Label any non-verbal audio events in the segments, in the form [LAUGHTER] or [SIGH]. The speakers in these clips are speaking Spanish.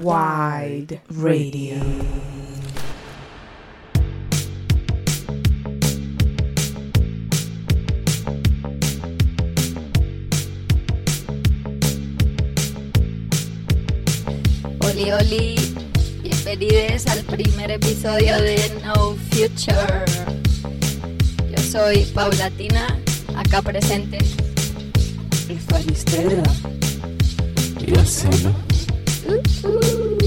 Wide Radio. Oli, oli, bienvenidos al primer episodio de No Future. Yo soy Paulatina, acá presente. El Falistera. Y la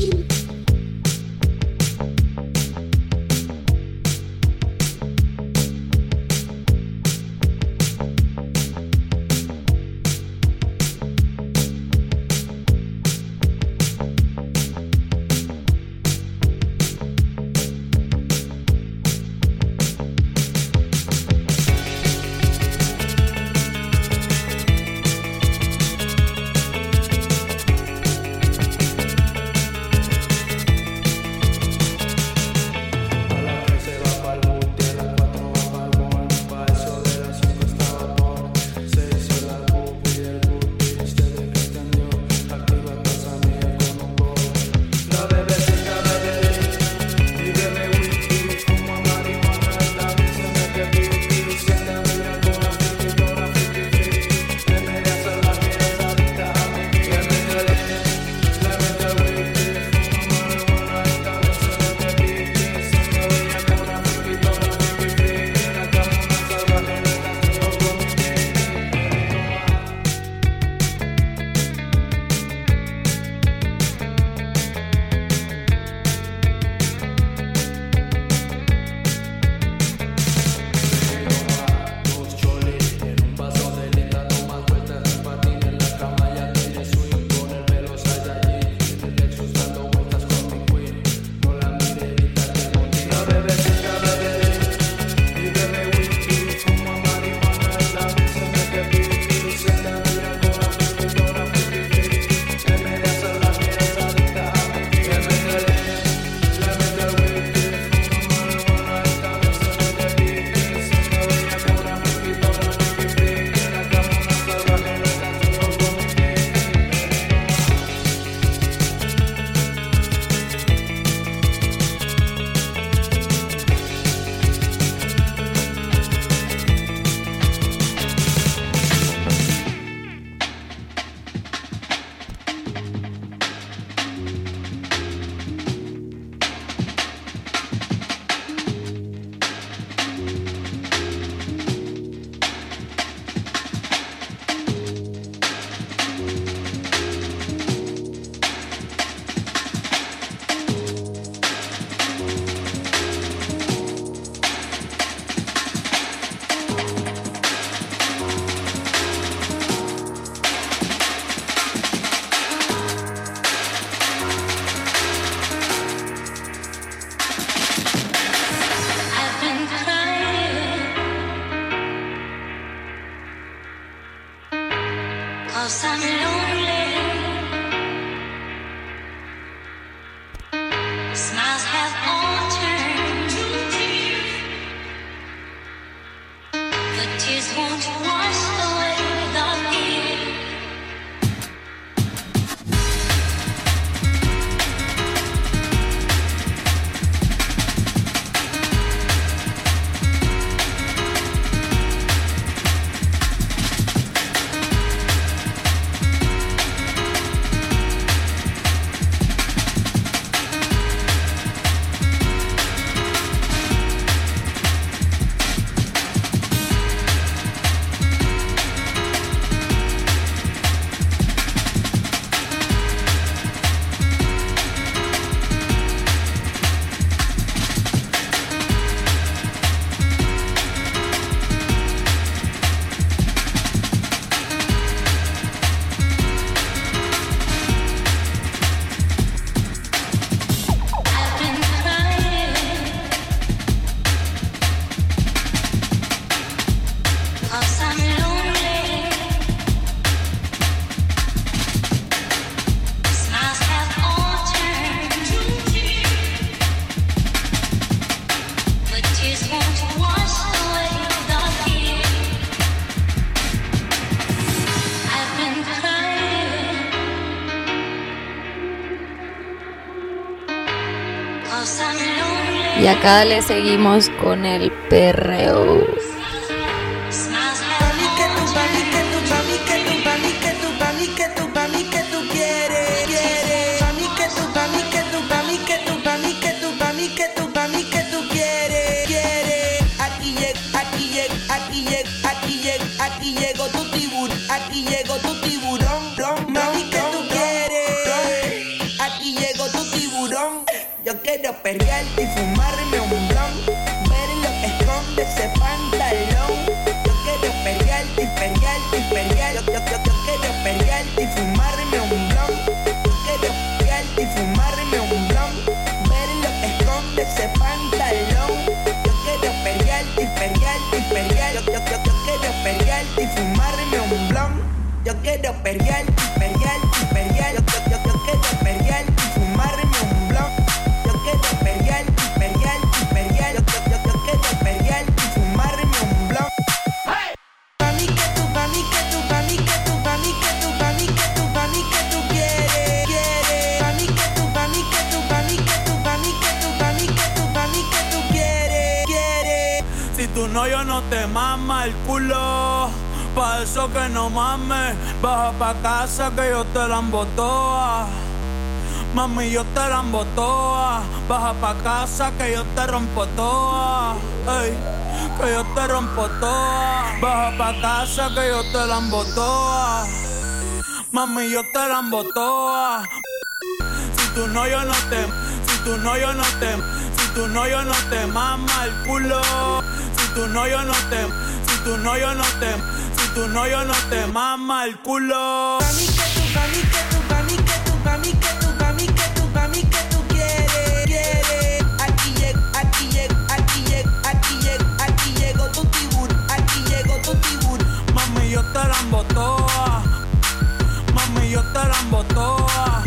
Y acá le seguimos con el perreo. Quiero perrear y fumarme no mames, baja pa' casa que yo te la embotoa. Mami, yo te la embotoa, baja pa' casa que yo te rompo toa. Ey, que yo te rompo toa, baja pa' casa que yo te la embotoa. Mami, yo te la embotoa. Si tu novio no te, si tu novio no te, si tu novio no te mama el culo, si tu novio no te, si tu novio no te, si tu novio no te mama el culo. Mami que tú, mami que tú, mami que tú, mami que tú, mami que tú, mami que tú quieres, quieres. Aquí llego, aquí llego, aquí llego, aquí llego, aquí llego tu tiburón, aquí llego tu tiburón. Mami, yo te la embotoa. Mami, yo te la embotoa.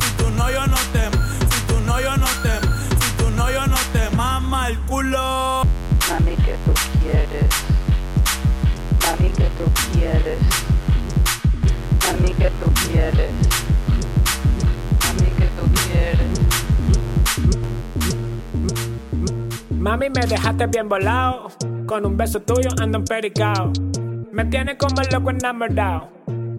Si tu novio no te, si tu novio no te, si tu novio no te mama el culo. Mami que tú quieres. Mami que tú quieres. Mami que tú quieres. Mami que tú quieres. Mami, me dejaste bien volado. Con un beso tuyo ando empericado. Me tiene como loco enamorado.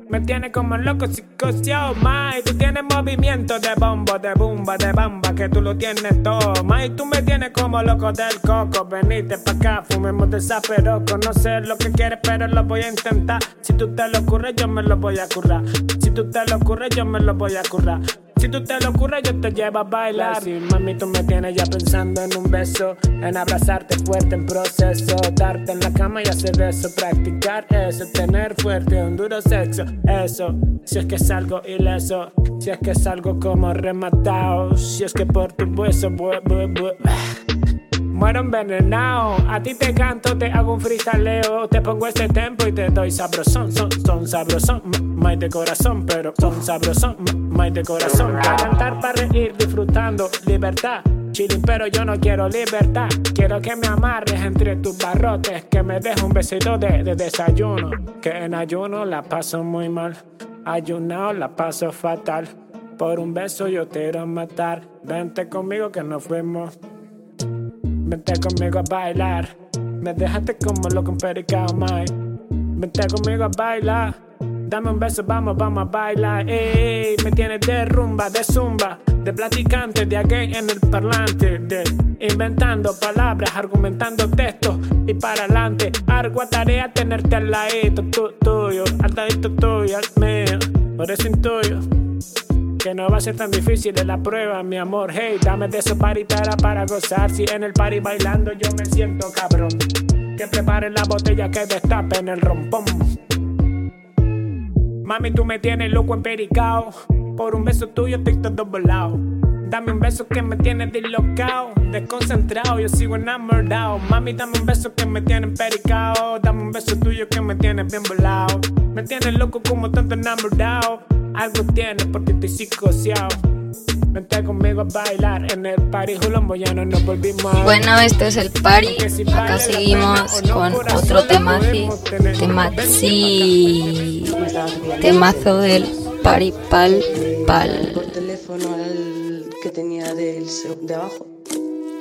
Me tiene como loco psicoseado, ma. Y tú tienes movimiento de bombo, de bumba, de bamba, que tú lo tienes todo, ma. Y tú me tienes como loco del coco. Venite pa' acá, fumemos de zaperoco. No sé lo que quieres, pero lo voy a intentar. Si tú te lo ocurres, yo me lo voy a currar. Si tú te lo ocurres, yo me lo voy a currar. Si tú te lo ocurres, yo te llevo a bailar. Si mami, tú me tienes ya pensando en un beso, en abrazarte fuerte en proceso, darte en la cama y hacer eso, practicar eso, tener fuerte un duro sexo. Eso, si es que salgo ileso, si es que salgo como rematado, si es que por tu beso, bu- bu- bu- Muero envenenado, a ti te canto, te hago un freestyleo, te pongo este tempo y te doy sabrosón, son, son sabrosón, más de corazón, pero son sabrosón, más de corazón. Para cantar, para reír, disfrutando, libertad. Chilling, pero yo no quiero libertad. Quiero que me amarres entre tus barrotes, que me dejes un besito de, de desayuno. Que en ayuno la paso muy mal, ayunado la paso fatal. Por un beso yo te quiero matar. Vente conmigo que nos fuimos. Vente conmigo a bailar. Me dejaste como loco en pericao, mai. Vente conmigo a bailar. Dame un beso, vamos, vamos a bailar. Ey, me tienes de rumba, de zumba, de platicante, de gay en el parlante, de inventando palabras, argumentando textos y para adelante. Algo tarea tenerte al ladito tu- tuyo, al ladito tuyo, al mío. Por eso intuyo que no va a ser tan difícil de la prueba, mi amor. Hey, dame de eso paritara para gozar. Si en el party bailando yo me siento cabrón. Que preparen la botella que destapen el rompón. Mami, tú me tienes loco empericao. Por un beso tuyo estoy todo volado. Dame un beso que me tiene dislocado, desconcentrado, yo sigo enamorado. Mami, dame un beso que me tiene empericao. Dame un beso tuyo que me tiene bien volado. Me tienes loco como tanto enamorado. Algo tienes porque estoy psicoseado. Vente conmigo a bailar en el party Julombo, ya no nos volvimos a. Bueno, este es el party. Acá seguimos pena o no, con otro tener- Temazi. Temazo del party pal pal. por teléfono al que tenía del de abajo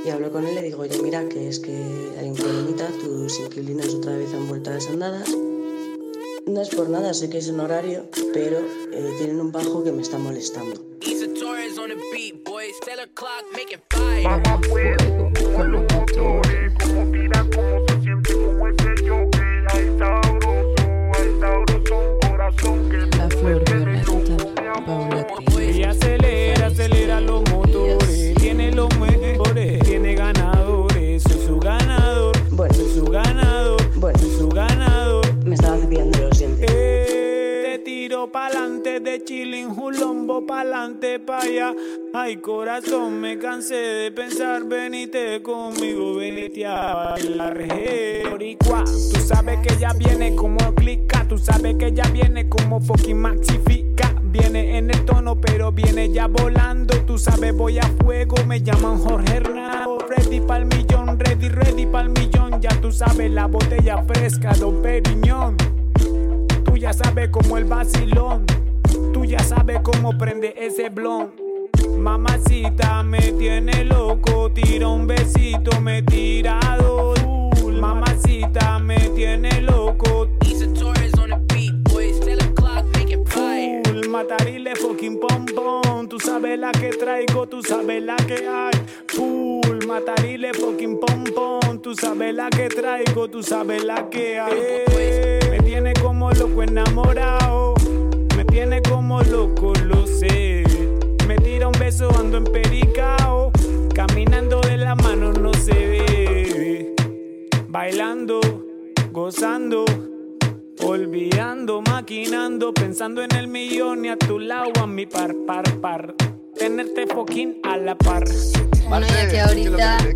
y hablo con él y le digo, oye, mira, que es que hay un problemita, tus inquilinos otra vez han vuelto a desandadas. No es por nada, sé que es un horario, pero eh, tienen un bajo que me está molestando. Fuego con los motores. Como como chilling, julombo pa'lante pa' allá. Ay, corazón, me cansé de pensar, venite conmigo, venite a. Hey, Boricua, tú sabes que ya viene como clica, tú sabes que ya viene como fucking maxifica. Viene en el tono, pero viene ya volando. Tú sabes, voy a fuego, me llaman Jorge Hernando. Ready pa'l millón, ready, ready pa'l millón. Ya tú sabes, la botella fresca, Don Periñón. Tú ya sabes cómo el vacilón. Ya sabes cómo prende ese blon. Mamacita me tiene loco. Tira un besito, me tira dos. Mamacita me tiene loco. Matarile fucking pom pom. Tú sabes la que traigo, tú sabes la que hay. Full, matarile fucking pom pom. Tú sabes la que traigo, tú sabes la que hay. Me tiene como loco enamorado. Tiene como loco, lo sé. Me tira un beso, ando empericao. Caminando de la mano no se ve. Bailando, gozando. Olvidando, maquinando, pensando en el millón y a tu lado, a mi par, par, par. Tenerte fucking a la par. Bueno, ya que ahorita el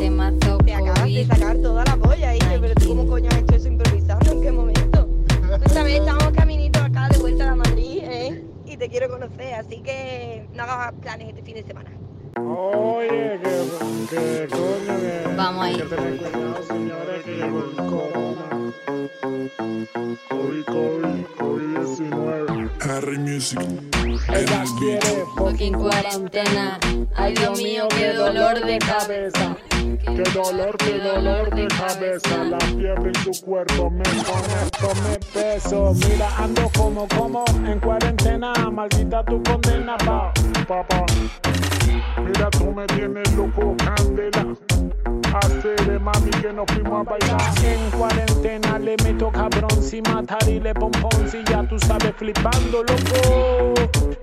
temazo Te acabas de sacar toda la polla ahí, pero tú cómo coño has hecho eso improvisando, ¿en qué momento? [LAUGHS] Esta vez estamos caminito Y te quiero conocer, así que no hagas planes este fin de semana. Oye, que, que coño, que. Vamos ahí. Que cuidado, señores, que llegó el corona. COVID, COVID, COVID-19. Harry Music. Ella quiere Fucking cuarentena. Ay, Dios mío, qué dolor de cabeza. Qué dolor, qué dolor de cabeza, la fiebre en tu cuerpo me pone, tome peso. Mira, ando como, como en cuarentena, maldita tu condena, pa, papá. Mira, tú me tienes loco, candela. Hacer mami que nos fuimos a bailar en cuarentena. Le meto cabrón sin matar y le pompón si ya tú sabes flipando, loco.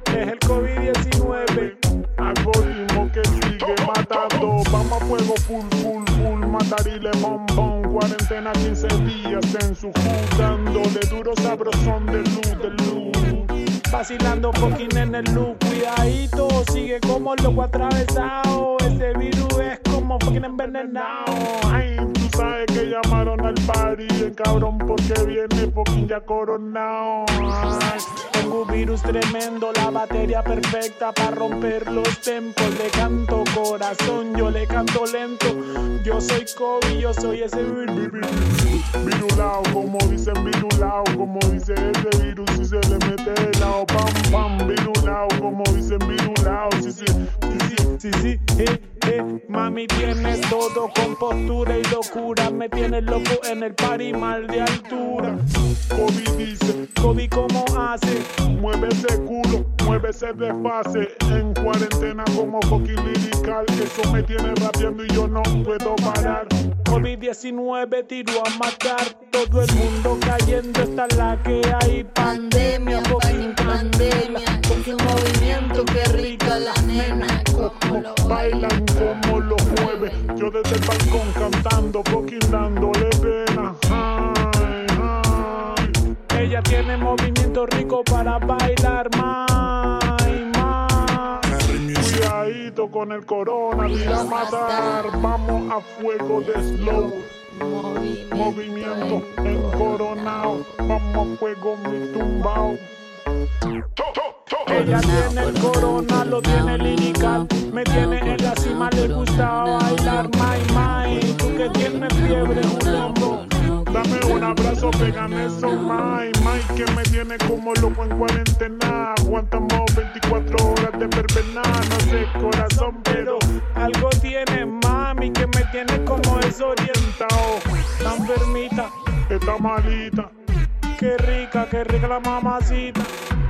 Es el COVID-19. Algoritmo que sigue matando. Vamos a fuego full, full, full. Matar y le bombón. Cuarentena 15 días en su jugando. De duro sabrosón de luz, de luz. Vacilando fucking en el look. Cuidadito, sigue como loco atravesado. Ese virus es como fucking envenenado. Ay, sabes que llamaron al party. En cabrón porque viene coronado. Ay, tengo un virus tremendo, la batería perfecta para romper los tempos. Le canto corazón, yo le canto lento. Yo soy Kobe, yo soy ese vir- vir- vir- virulao, como dicen virulao, como dice ese virus si se le mete de lado, pam pam, virulao, como dicen virulao, sí sí, sí sí, sí sí, eh, eh, mami tienes todo con postura y locura, me tienes loco en el party mal de altura. Kobe dice, Kobe cómo hace, mueve ese culo, mueve ese desfase, en cuarentena como fucking lirical, eso me tiene rapeando y yo no puedo parar. COVID-19 tiró a matar, todo el mundo cayendo, esta es la que hay, pandemia, fucking pandemia, fucking movimiento, qué rica la nena, como bailan, como lo mueve, yo desde el balcón cantando, fucking pena. Ella tiene movimiento rico para bailar, Music. Cuidadito con el corona, tira a matar, vamos a fuego de slow. Movimiento encoronado, vamos a fuego mi tumbao. Ella tiene el corona, lo tiene lirical, me tiene en la cima, le gusta bailar, my, my. Tú que tienes fiebre, un hombro, dame un abrazo pegan eso, my, my, que me tiene como loco en cuarentena. Aguantamos 24 horas de verbena, no sé corazón, pero algo tiene mami que me tiene como desorientado. Está enfermita, está malita. Qué rica, qué rica la mamacita.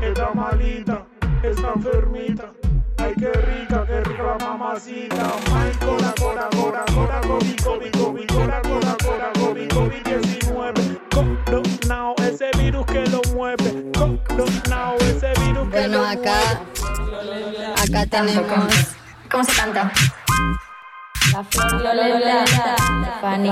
Está malita, está enfermita. Ay, qué rica, qué rica la mamacita. Ay, cora, cora, cora, cora, COVID, COVID, COVID, cora, cora, cora, COVID, COVID-19. Coronao, ese virus que lo mueve. Coronao, ese virus que Bueno, lo acá, acá tenemos. ¿Cómo se canta? La flor violeta, Fanny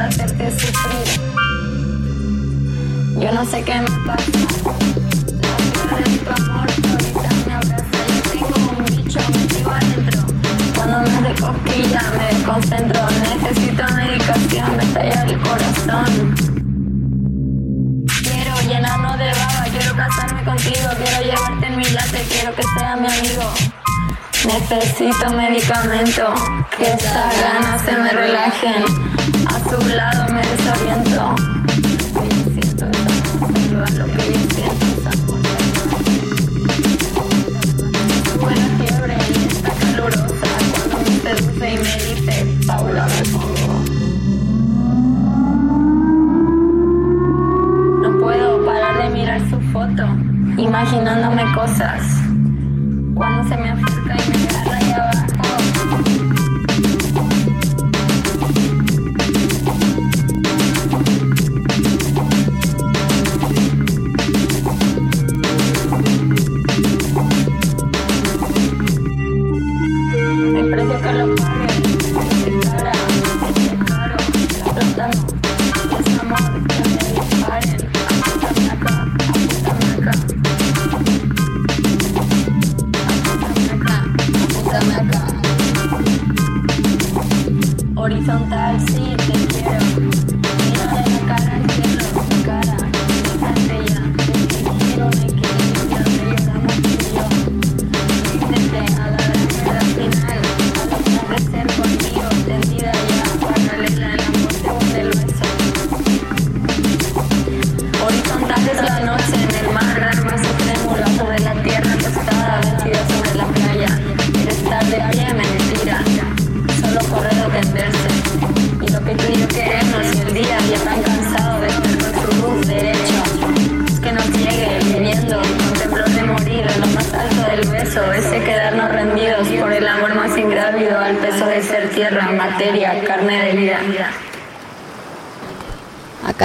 Hacerte sufrir. Yo no sé qué me pasa. La flor de amor ahorita me abraza. Yo tengo un bicho metido adentro. Cuando me cosquilla me desconcentro. Necesito medicación, me estalla el corazón. Quiero llenarnos de baba, quiero casarme contigo, quiero llevarte en mi late, quiero que sea mi amigo. Necesito medicamento, que estas ganas se me relajen. A su lado me desoriento. Yo siento lo que yo siento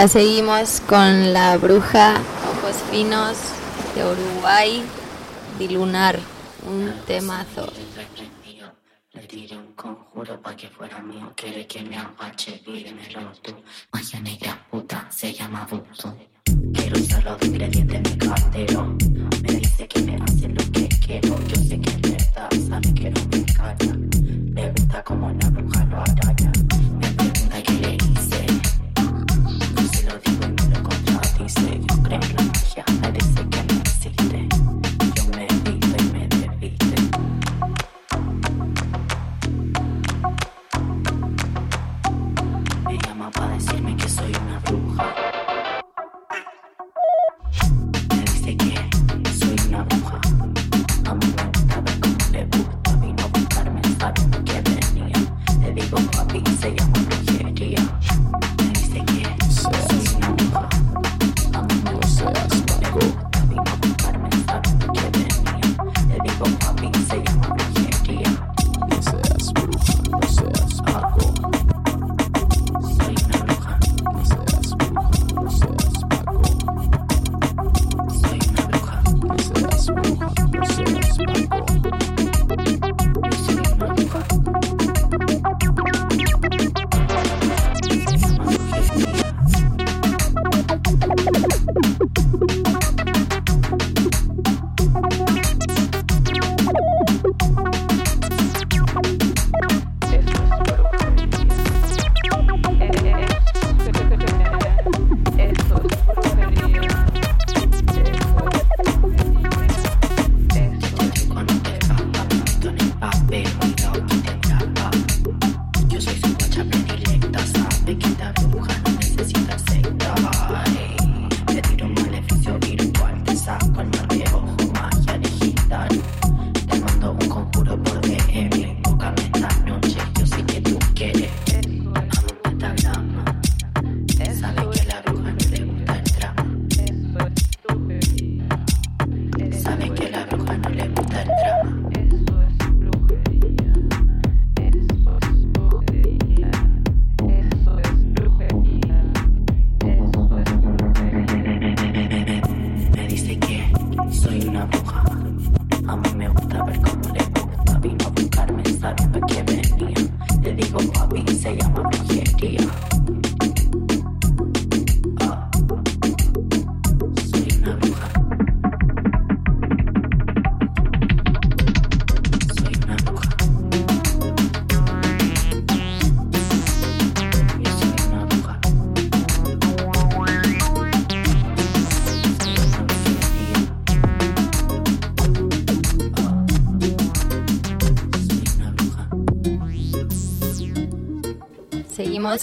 Acá seguimos con la bruja Ojos Finos de Uruguay, Dilunar, un temazo. Le tiré un conjuro pa' que fuera mío. Quiere que me apache, pídemelo tú. Magia negra puta, se llama Busto. Quiero usar los ingredientes de mi cartero.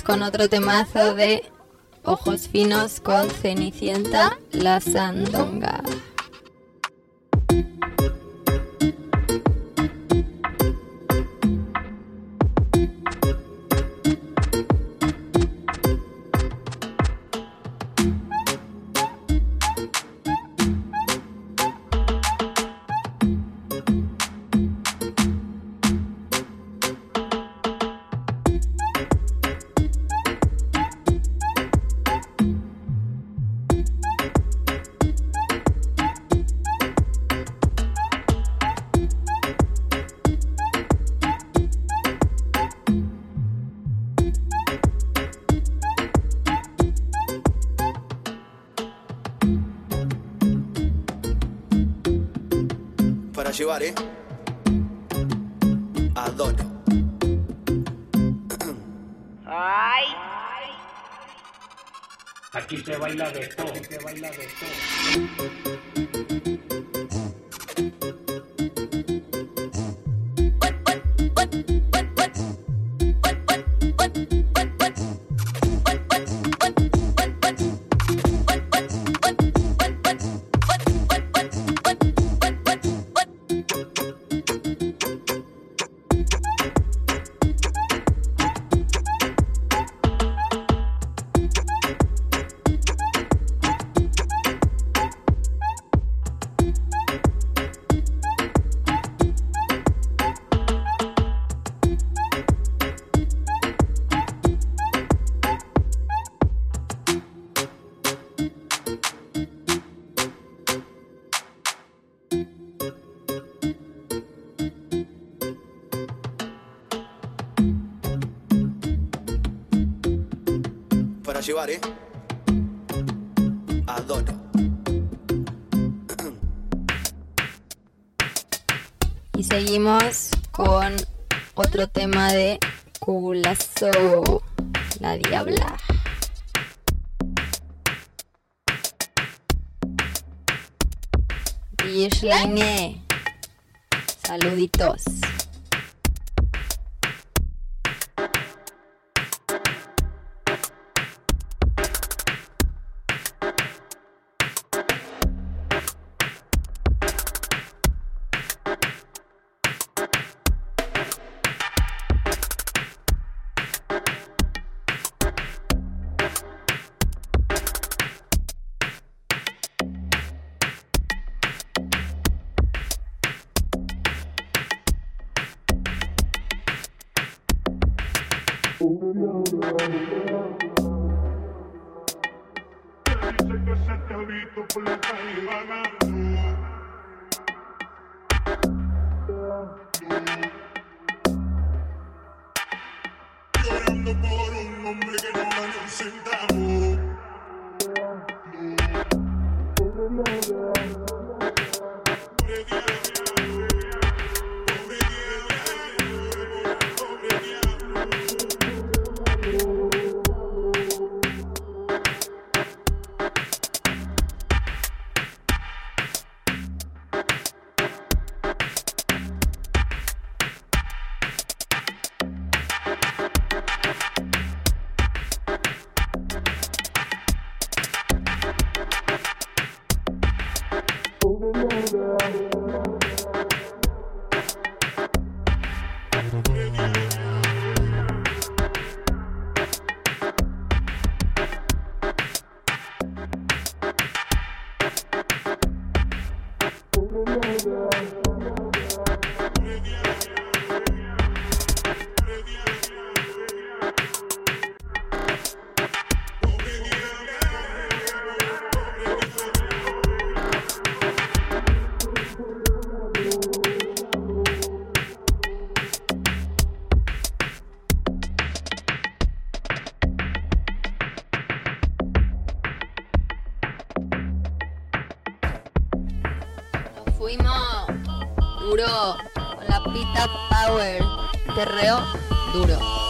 Con otro temazo de Ojos Finos con Cenicienta, La Sandonga. Llevar, ¿eh? Adoro. Ay. Aquí se baila de todo, aquí se baila de todo. Seguimos con otro tema de Culazo, la Diabla. Dishlaine. Saluditos. Power. Terreo duro.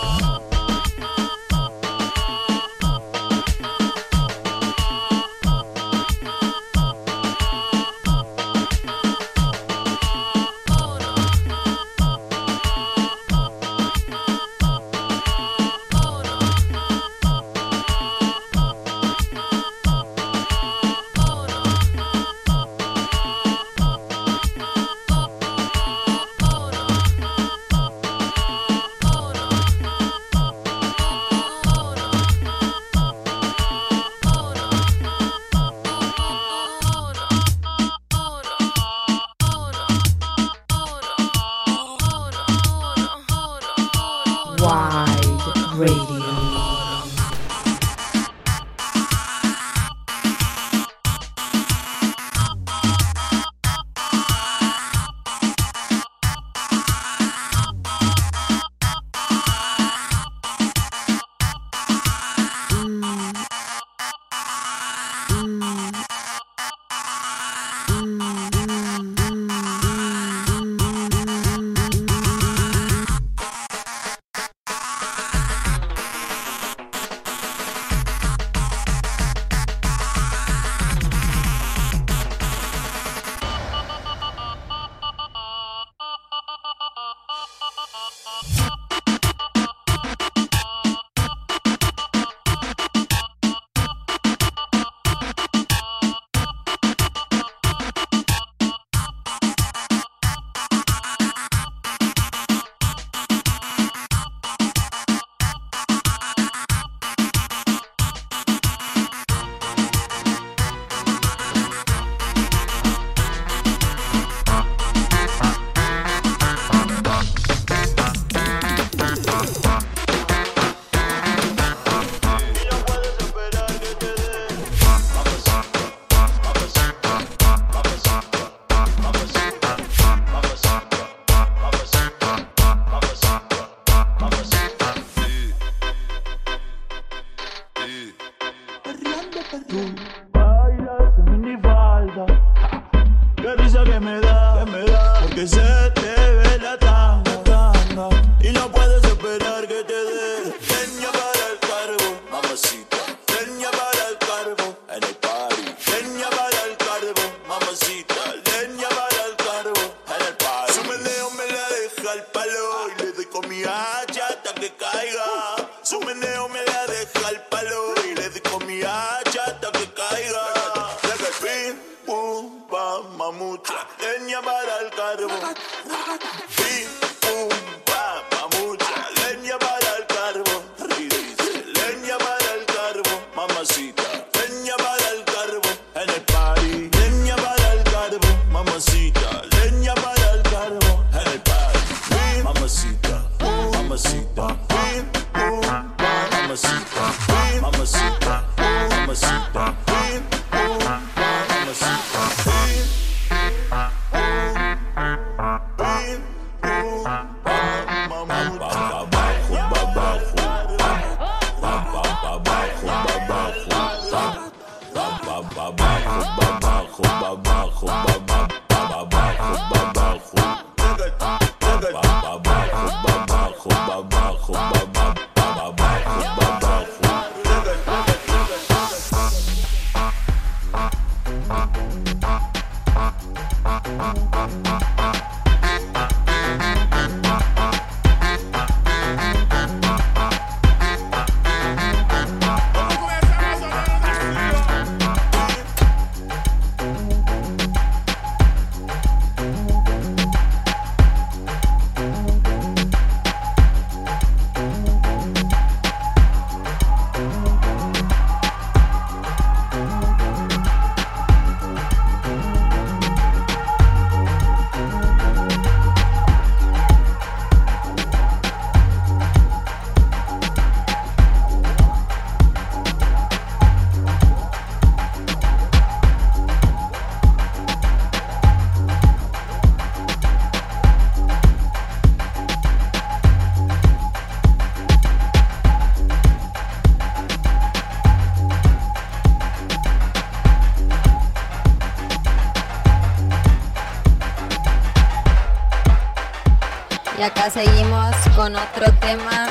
Uh-huh. Mamacita, mamacita. Pim, pum, pam, mamacita. Con otro tema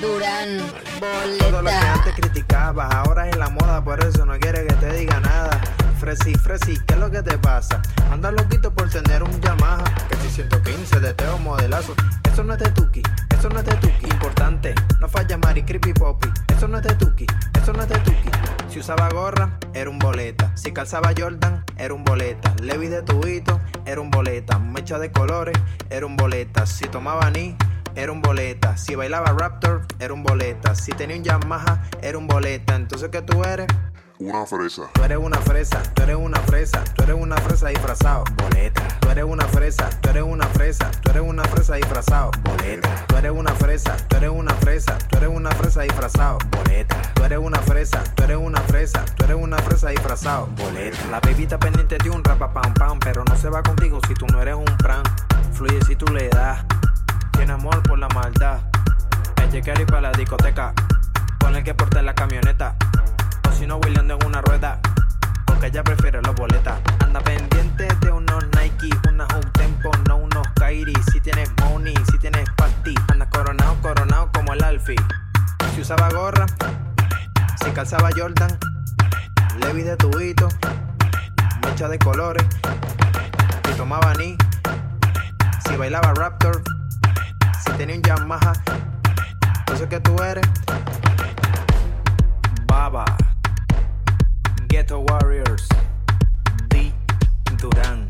Durán. Todo lo que Boleta. antes criticabas, ahora es la moda, por eso no quiere que te diga nada. Fresi, Fresi, ¿qué es lo que te pasa? Andas loquito por tener un Yamaha, que si 115 de Teo modelazo. Eso no es de Tuki, eso no es de Tuki. Importante, no falla Mari Creepy Poppy. Eso no es de Tuki, eso no es de Tuki. Si usaba gorra, era un boleta. Si calzaba Jordan, era un boleta. Levi de tubito, era un boleta. Mecha de colores, era un boleta. Si tomaba ni, era un boleta. Si bailaba Raptor, era un boleta. Si tenía un Yamaha, era un boleta. Entonces, ¿qué tú eres? Una fresa. Tú eres una fresa, tú eres una fresa, tú eres una fresa disfrazado. Boleta. Tú eres una fresa, tú eres una fresa, tú eres una fresa disfrazado. Boleta. Tú eres una fresa, tú eres una fresa, tú eres una fresa disfrazado. Boleta. Tú eres una fresa, tú eres una fresa, tú eres una fresa disfrazado. Boleta. La bebita pendiente de un rapa pam pam, pero no se va contigo si tú no eres un pran. Fluye si tú le das. Tiene amor por la maldad. Ella quiere ir para la discoteca. Con el que porta la camioneta. O si no, William en una rueda. Porque ella prefiere los boletas. Anda pendiente de unos Nike, unas un tempo, no unos Kairi. Si tienes money, si tienes party. Anda coronado, coronado como el Alfie. Si usaba gorra, si calzaba Jordan, Levi de tubito, mecha de colores. Si tomaba ni, si bailaba Raptor, si tenía un Yamaha. Entonces, ¿qué tú eres? Baba. Ghetto Warriors, D. Durán.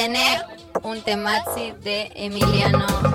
Viene un temazi de Emiliano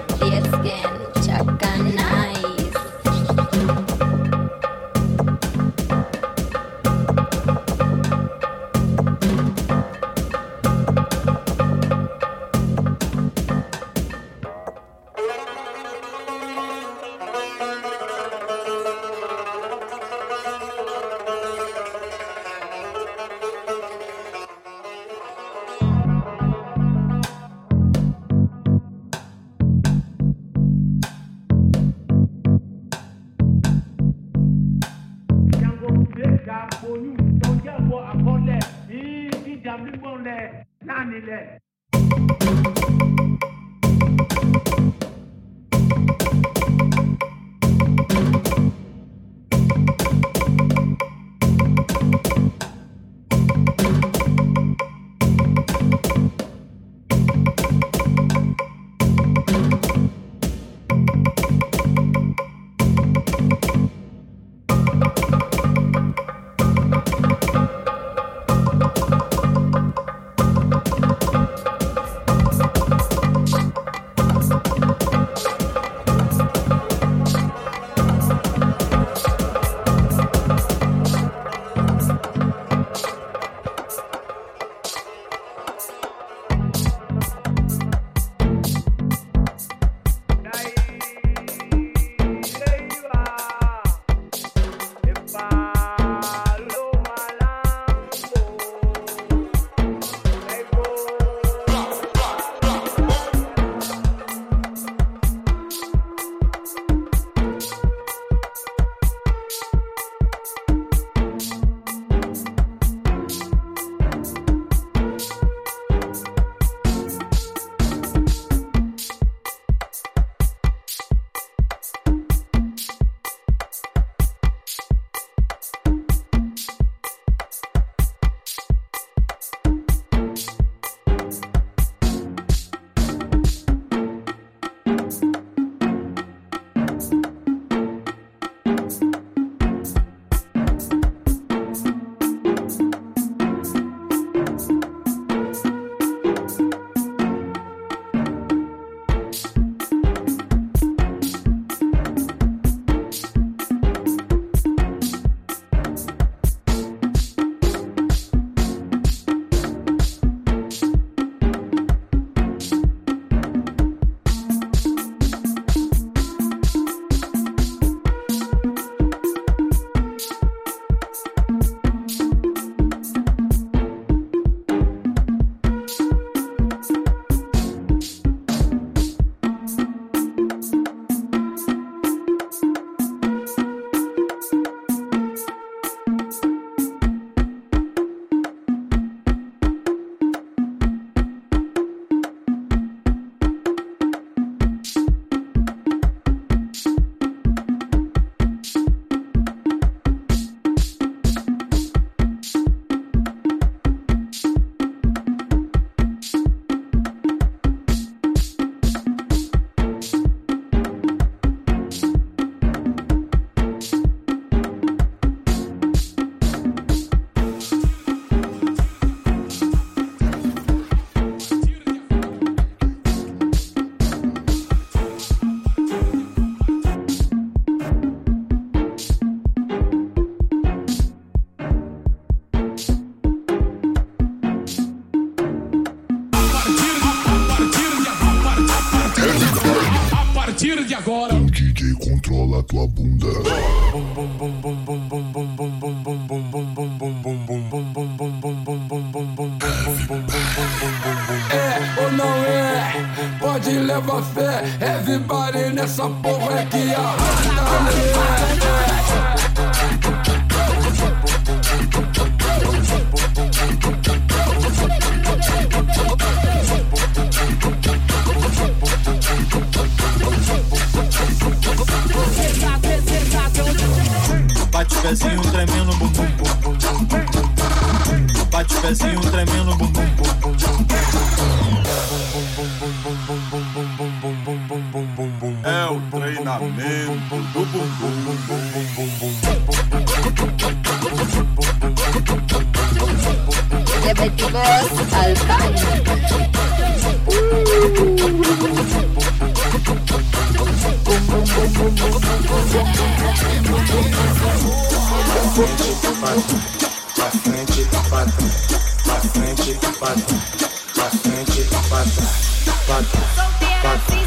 e um tremendo bum bum bum bum bum É o treinamento do bumbum. Repete voz, alfa. Bum bum bum bum pra frente, pra trás, pra frente, pra trás, pra frente, trás, pra trás.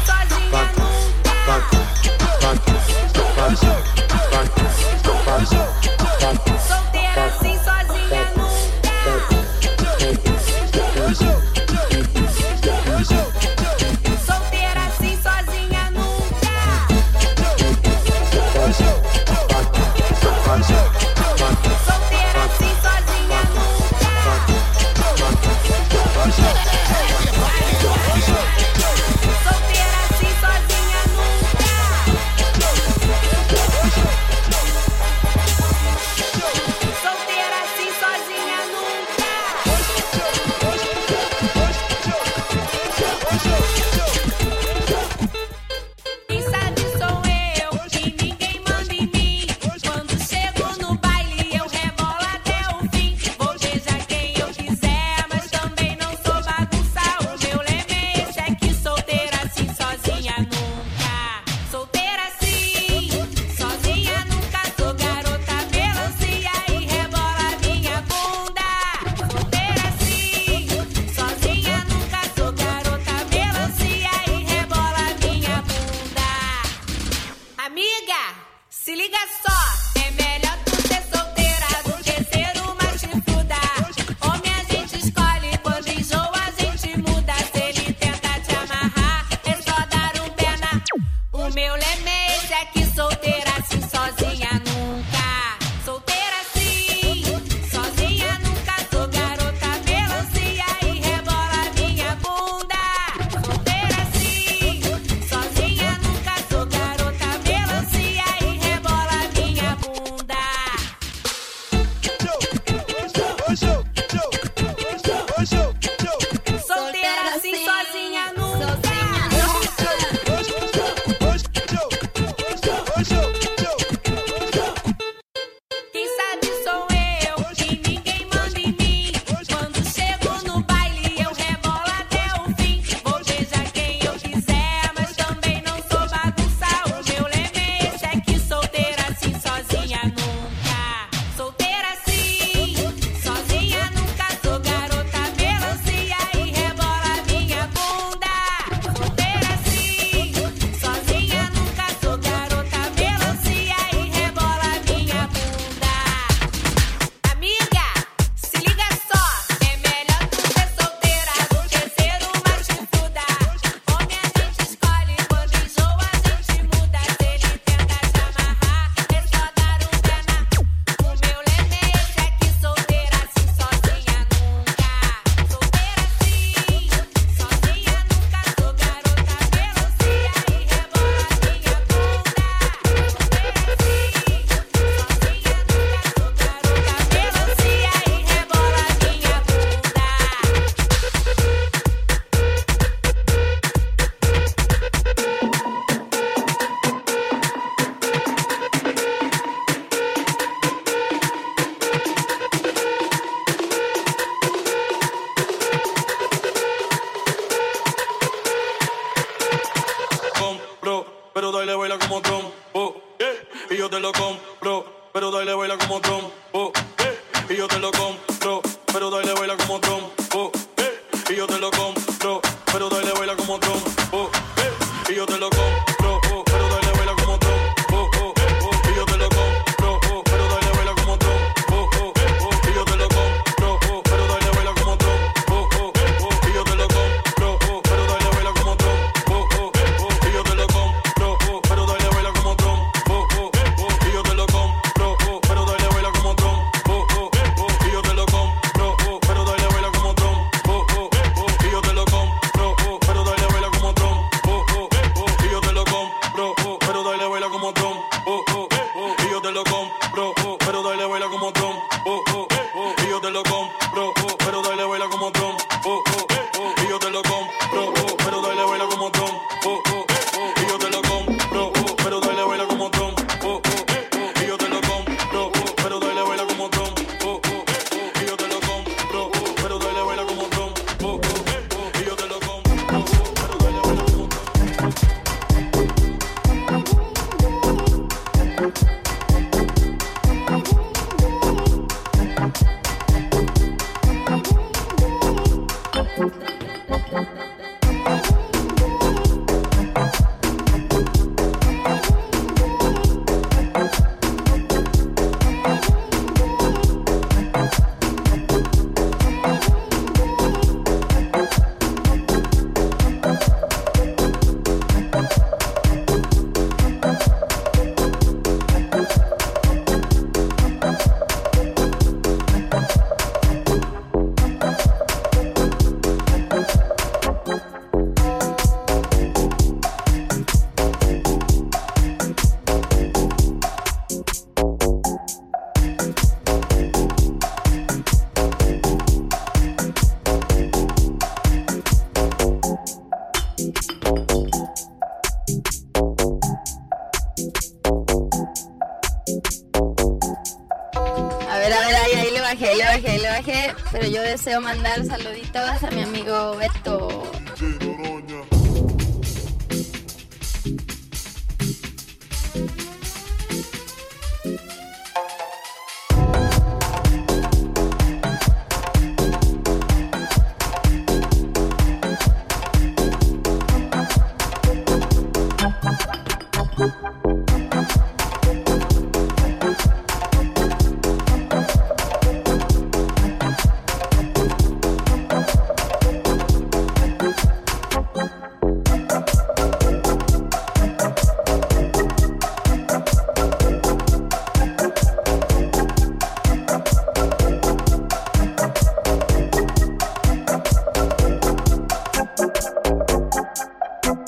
deseo mandar saluditos a mi amigo Beto.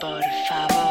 Por favor.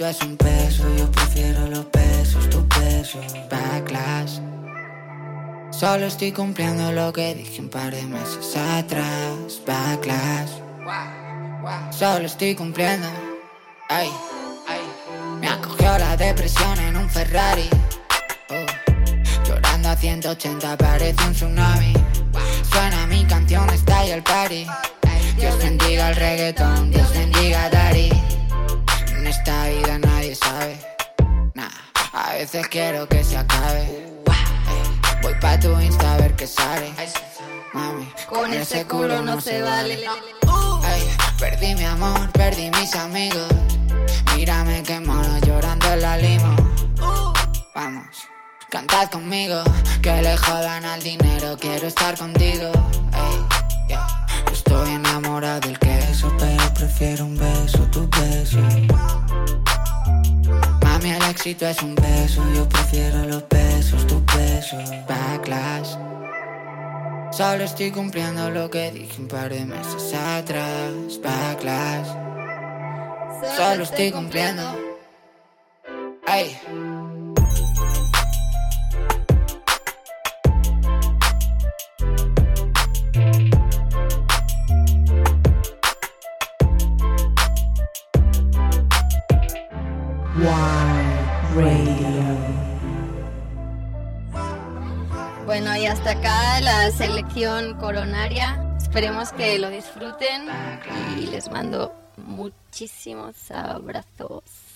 Éxito es un peso, yo prefiero los besos, tu beso. Backlash. Solo estoy cumpliendo lo que dije un par de meses atrás. Backlash. Solo estoy cumpliendo. Ay, ay. Me acogió la depresión en un Ferrari. Oh. Llorando a 180 parece un tsunami. Suena mi canción, está ahí el party. Dios bendiga el reggaetón, Dios bendiga Dari. Esta vida nadie sabe. Nah, a veces quiero que se acabe. Voy pa' tu Insta a ver qué sale. Mami, Con ese culo no se vale. Perdí mi amor, perdí mis amigos. Mírame qué mono llorando en la limo. Vamos, cantad conmigo, que le jodan al dinero, quiero estar contigo. Yeah. Estoy enamorado del queso, pero prefiero un beso, tu beso. Mami, el éxito es un beso, yo prefiero los besos, tu beso. Backlash. Solo estoy cumpliendo lo que dije un par de meses atrás. Backlash. Solo estoy cumpliendo. Ay. Bueno, y hasta acá la selección coronaria. Esperemos que lo disfruten y les mando muchísimos abrazos.